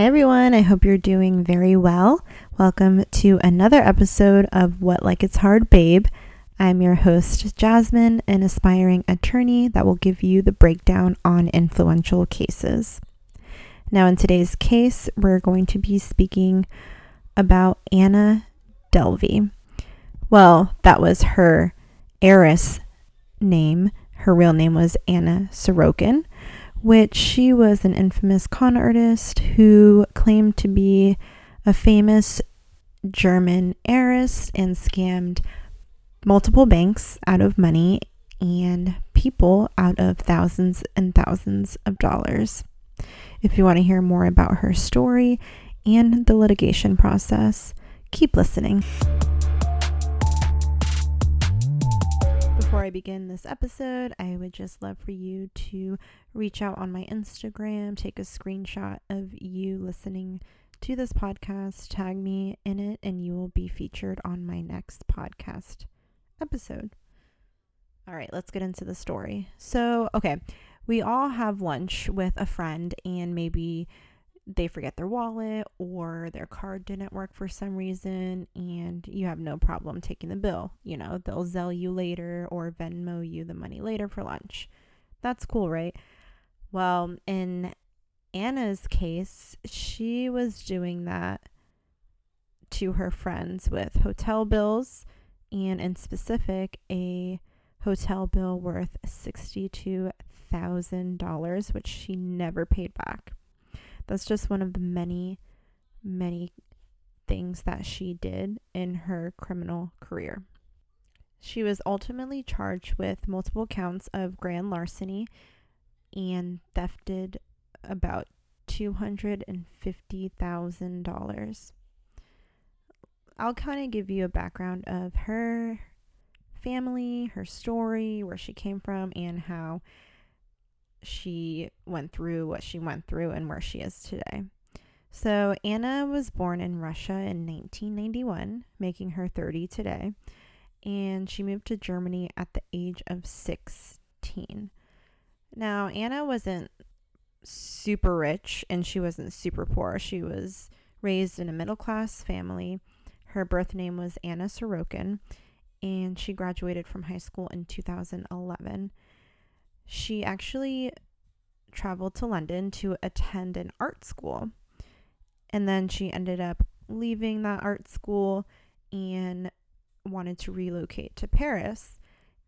Hi, everyone. I hope you're doing very well. Welcome to another episode of What Like It's Hard, Babe. I'm your host, Jasmine, an aspiring attorney that will give you the breakdown on influential cases. Now, in today's case, we're going to be speaking about Anna Delvey. Well, that was her heiress name. Her real name was Anna Sorokin which she was an infamous con artist who claimed to be a famous German heiress and scammed multiple banks out of money and people out of thousands and thousands of dollars. If you want to hear more about her story and the litigation process, keep listening. Before I begin this episode, I would just love for you to reach out on my Instagram, take a screenshot of you listening to this podcast, tag me in it, and you will be featured on my next podcast episode. All right, let's get into the story. So, okay, we all have lunch with a friend, and maybe they forget their wallet or their card didn't work for some reason and you have no problem taking the bill. You know, they'll Zelle you later or Venmo you the money later for lunch. That's cool, right? Well, in Anna's case, she was doing that to her friends with hotel bills and in specific a hotel bill worth $62,000 which she never paid back. That's just one of the many, many things that she did in her criminal career. She was ultimately charged with multiple counts of grand larceny and thefted about $250,000. I'll kind of give you a background of her family, her story, where she came from, and how she went through what she went through and where she is today. So, Anna was born in Russia in 1991, making her 30 today, and she moved to Germany at the age of 16. Now, Anna wasn't super rich and she wasn't super poor. She was raised in a middle class family. Her birth name was Anna Sorokin, and she graduated from high school in 2011 she actually traveled to London to attend an art school. And then she ended up leaving that art school and wanted to relocate to Paris.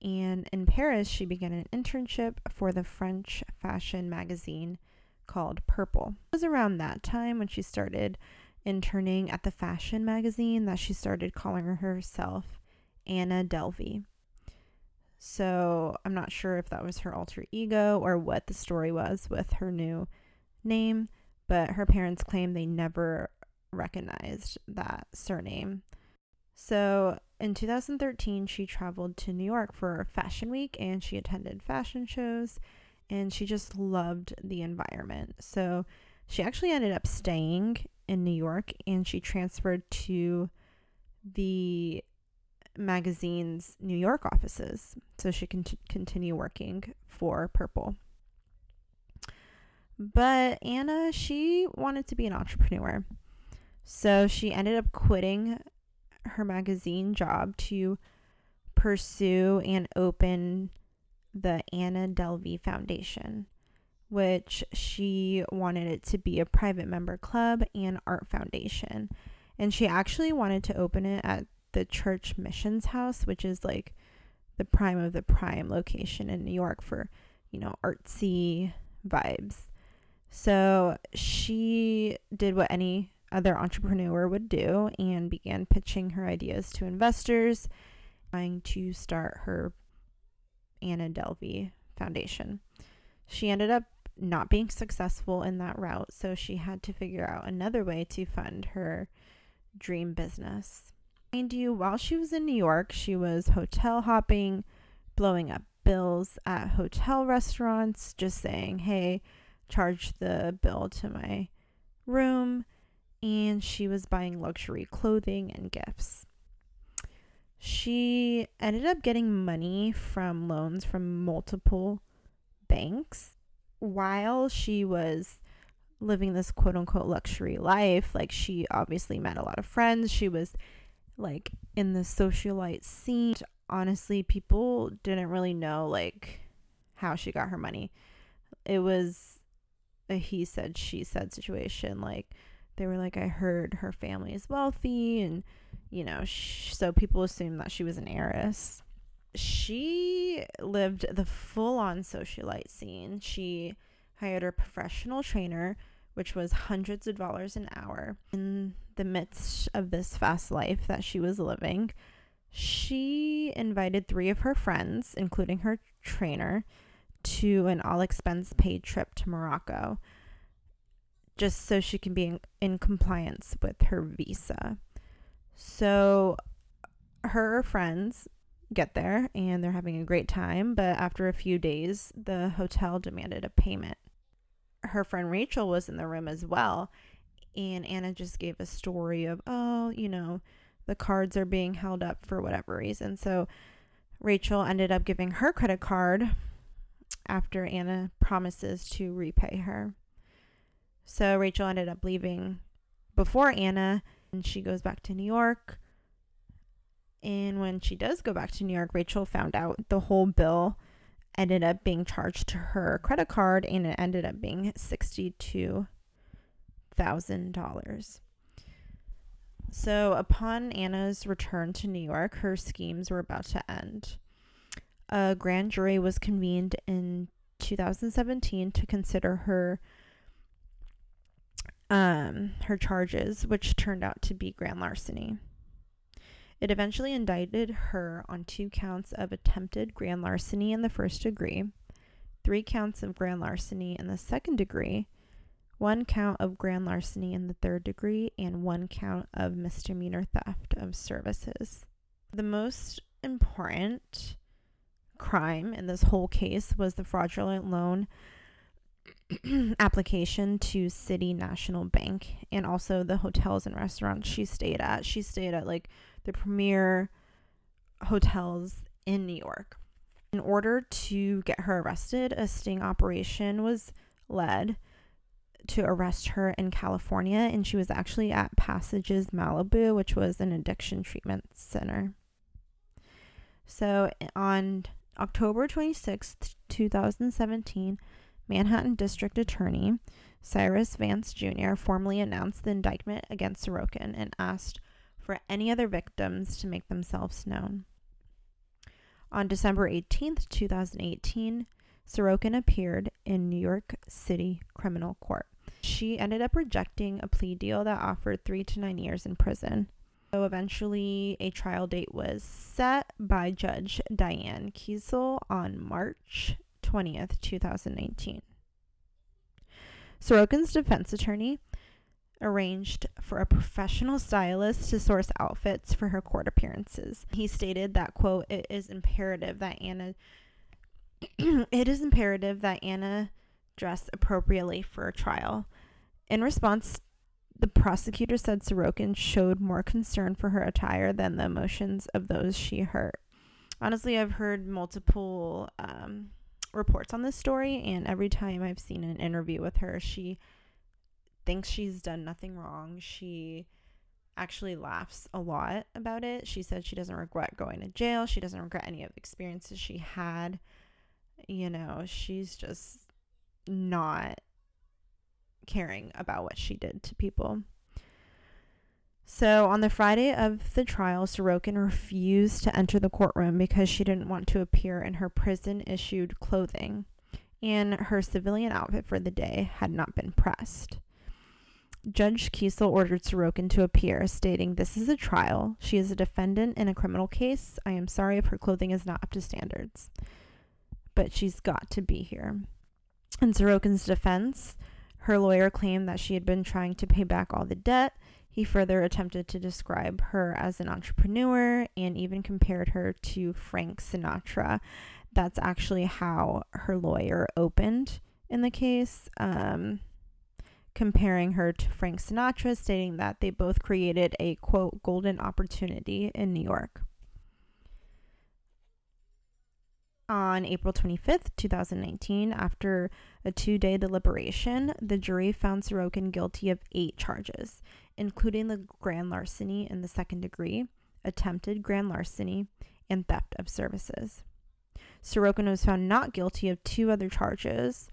And in Paris, she began an internship for the French fashion magazine called Purple. It was around that time when she started interning at the fashion magazine that she started calling herself Anna Delvey. So I'm not sure if that was her alter ego or what the story was with her new name, but her parents claim they never recognized that surname. So in 2013, she traveled to New York for Fashion Week and she attended fashion shows and she just loved the environment. So she actually ended up staying in New York and she transferred to the magazine's New York offices so she can t- continue working for Purple. But Anna, she wanted to be an entrepreneur. So she ended up quitting her magazine job to pursue and open the Anna Delvey Foundation, which she wanted it to be a private member club and art foundation. And she actually wanted to open it at the Church Missions House, which is like the prime of the prime location in New York for, you know, artsy vibes. So she did what any other entrepreneur would do and began pitching her ideas to investors, trying to start her Anna Delvey Foundation. She ended up not being successful in that route, so she had to figure out another way to fund her dream business. Mind you, while she was in New York, she was hotel hopping, blowing up bills at hotel restaurants, just saying, hey, charge the bill to my room. And she was buying luxury clothing and gifts. She ended up getting money from loans from multiple banks while she was living this quote unquote luxury life. Like she obviously met a lot of friends. She was like in the socialite scene. Honestly, people didn't really know like how she got her money. It was a he said she said situation like they were like I heard her family is wealthy and you know, sh- so people assumed that she was an heiress. She lived the full on socialite scene. She hired a professional trainer which was hundreds of dollars an hour. In the midst of this fast life that she was living, she invited three of her friends, including her trainer, to an all expense paid trip to Morocco just so she can be in, in compliance with her visa. So her friends get there and they're having a great time, but after a few days, the hotel demanded a payment her friend Rachel was in the room as well. And Anna just gave a story of, oh, you know, the cards are being held up for whatever reason. So Rachel ended up giving her credit card after Anna promises to repay her. So Rachel ended up leaving before Anna and she goes back to New York. And when she does go back to New York, Rachel found out the whole bill ended up being charged to her credit card and it ended up being $62,000. So, upon Anna's return to New York, her schemes were about to end. A grand jury was convened in 2017 to consider her um, her charges, which turned out to be grand larceny. It eventually indicted her on two counts of attempted grand larceny in the first degree, three counts of grand larceny in the second degree, one count of grand larceny in the third degree, and one count of misdemeanor theft of services. The most important crime in this whole case was the fraudulent loan application to City National Bank and also the hotels and restaurants she stayed at. She stayed at like the premier hotels in New York. In order to get her arrested, a sting operation was led to arrest her in California, and she was actually at Passages Malibu, which was an addiction treatment center. So on October 26th, 2017, Manhattan District Attorney Cyrus Vance Jr. formally announced the indictment against Sorokin and asked for any other victims to make themselves known. On December 18, 2018, Sorokin appeared in New York City criminal court. She ended up rejecting a plea deal that offered three to nine years in prison. So eventually, a trial date was set by Judge Diane Kiesel on March 20th, 2019. Sorokin's defense attorney arranged for a professional stylist to source outfits for her court appearances. He stated that quote, "It is imperative that Anna it is imperative that Anna dress appropriately for a trial." In response, the prosecutor said Sorokin showed more concern for her attire than the emotions of those she hurt. Honestly, I've heard multiple um, reports on this story, and every time I've seen an interview with her, she thinks she's done nothing wrong. She actually laughs a lot about it. She said she doesn't regret going to jail. She doesn't regret any of the experiences she had. You know, she's just not caring about what she did to people. So, on the Friday of the trial, Sorokin refused to enter the courtroom because she didn't want to appear in her prison issued clothing, and her civilian outfit for the day had not been pressed. Judge Kiesel ordered Sorokin to appear, stating, This is a trial. She is a defendant in a criminal case. I am sorry if her clothing is not up to standards, but she's got to be here. In Sorokin's defense, her lawyer claimed that she had been trying to pay back all the debt. He further attempted to describe her as an entrepreneur and even compared her to Frank Sinatra. That's actually how her lawyer opened in the case. Um, comparing her to Frank Sinatra, stating that they both created a quote golden opportunity in New York. On April 25th, 2019, after a two day deliberation, the jury found Sorokin guilty of eight charges, including the grand larceny in the second degree, attempted grand larceny, and theft of services. Sorokin was found not guilty of two other charges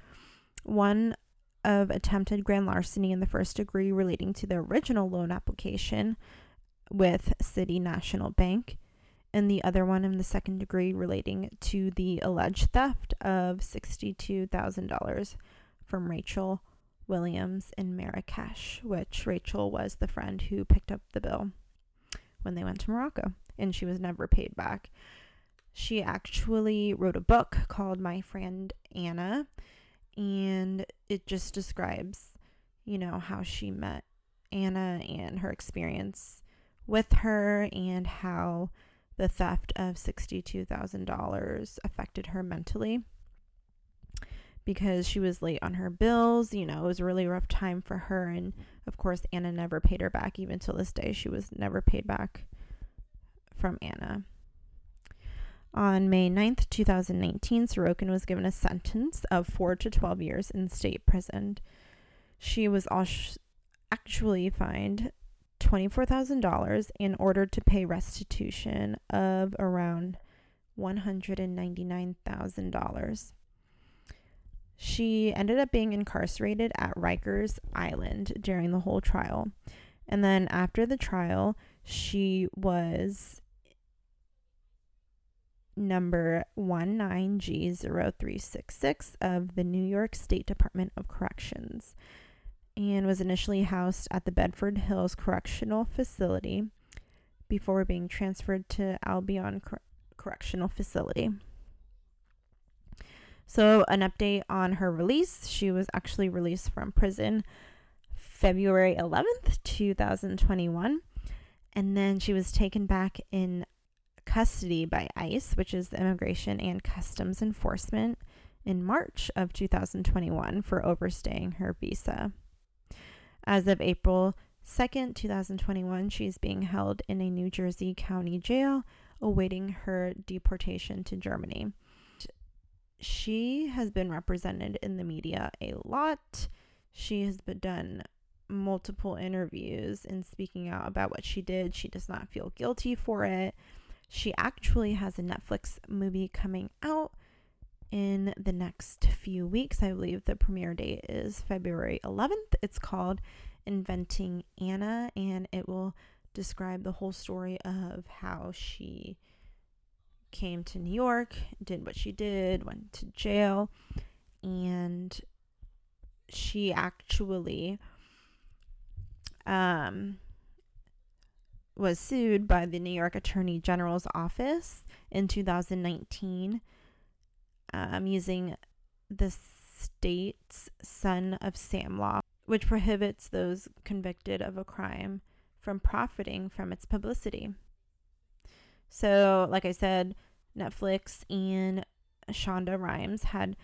one of attempted grand larceny in the first degree relating to the original loan application with City National Bank, and the other one in the second degree relating to the alleged theft of $62,000 from Rachel Williams in Marrakesh, which Rachel was the friend who picked up the bill when they went to Morocco, and she was never paid back. She actually wrote a book called My Friend Anna, and it just describes, you know, how she met Anna and her experience with her and how the theft of $62,000 affected her mentally because she was late on her bills. You know, it was a really rough time for her. And of course, Anna never paid her back. Even till this day, she was never paid back from Anna. On May 9th, 2019, Sorokin was given a sentence of 4 to 12 years in state prison. She was actually fined $24,000 in order to pay restitution of around $199,000. She ended up being incarcerated at Rikers Island during the whole trial. And then after the trial, she was number 19G0366 of the New York State Department of Corrections and was initially housed at the Bedford Hills Correctional Facility before being transferred to Albion Cor- Correctional Facility. So, an update on her release. She was actually released from prison February 11th, 2021. And then she was taken back in custody by ICE, which is the Immigration and Customs Enforcement, in March of 2021 for overstaying her visa. As of April 2nd, 2021, she is being held in a New Jersey County jail awaiting her deportation to Germany. She has been represented in the media a lot. She has been done multiple interviews and speaking out about what she did. She does not feel guilty for it. She actually has a Netflix movie coming out in the next few weeks. I believe the premiere date is February 11th. It's called Inventing Anna, and it will describe the whole story of how she came to New York, did what she did, went to jail, and she actually um, was sued by the New York Attorney General's office in 2019 um, using the state's son of Sam law, which prohibits those convicted of a crime from profiting from its publicity. So, like I said, Netflix and Shonda Rhimes had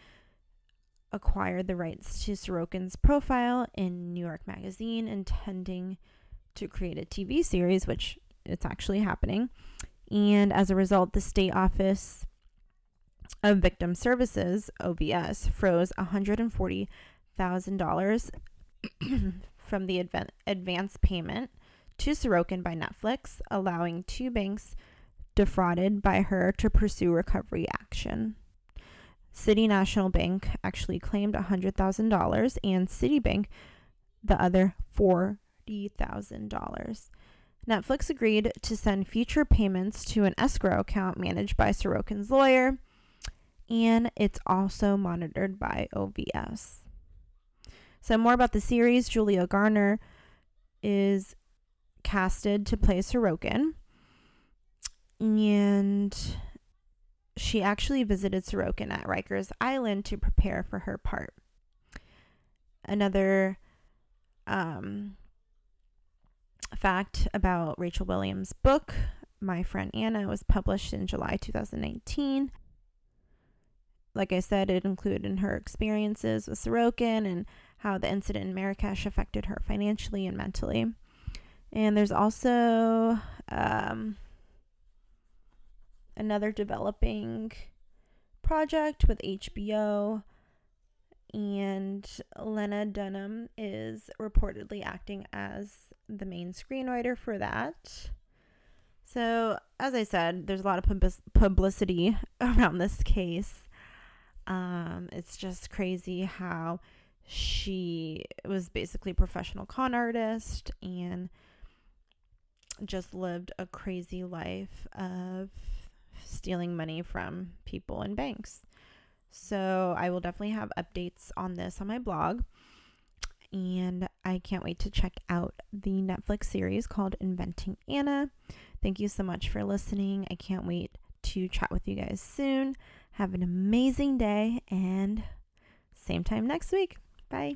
acquired the rights to Sorokin's profile in New York Magazine, intending to create a TV series, which it's actually happening. And as a result, the state office of Victim Services, OVS, froze $140,000 from the advan- advance payment to Sorokin by Netflix, allowing two banks defrauded by her to pursue recovery action. City National Bank actually claimed $100,000 and Citibank the other $40,000. Netflix agreed to send future payments to an escrow account managed by Sorokin's lawyer and it's also monitored by OVS. So, more about the series Julia Garner is casted to play Sorokin, and she actually visited Sorokin at Rikers Island to prepare for her part. Another um, fact about Rachel Williams' book, My Friend Anna, was published in July 2019 like I said, it included her experiences with Sorokin and how the incident in Marrakesh affected her financially and mentally. And there's also um, another developing project with HBO. And Lena Dunham is reportedly acting as the main screenwriter for that. So, as I said, there's a lot of pub- publicity around this case. Um, it's just crazy how she was basically a professional con artist and just lived a crazy life of stealing money from people and banks. So I will definitely have updates on this on my blog. And I can't wait to check out the Netflix series called Inventing Anna. Thank you so much for listening. I can't wait to chat with you guys soon. Have an amazing day and same time next week. Bye.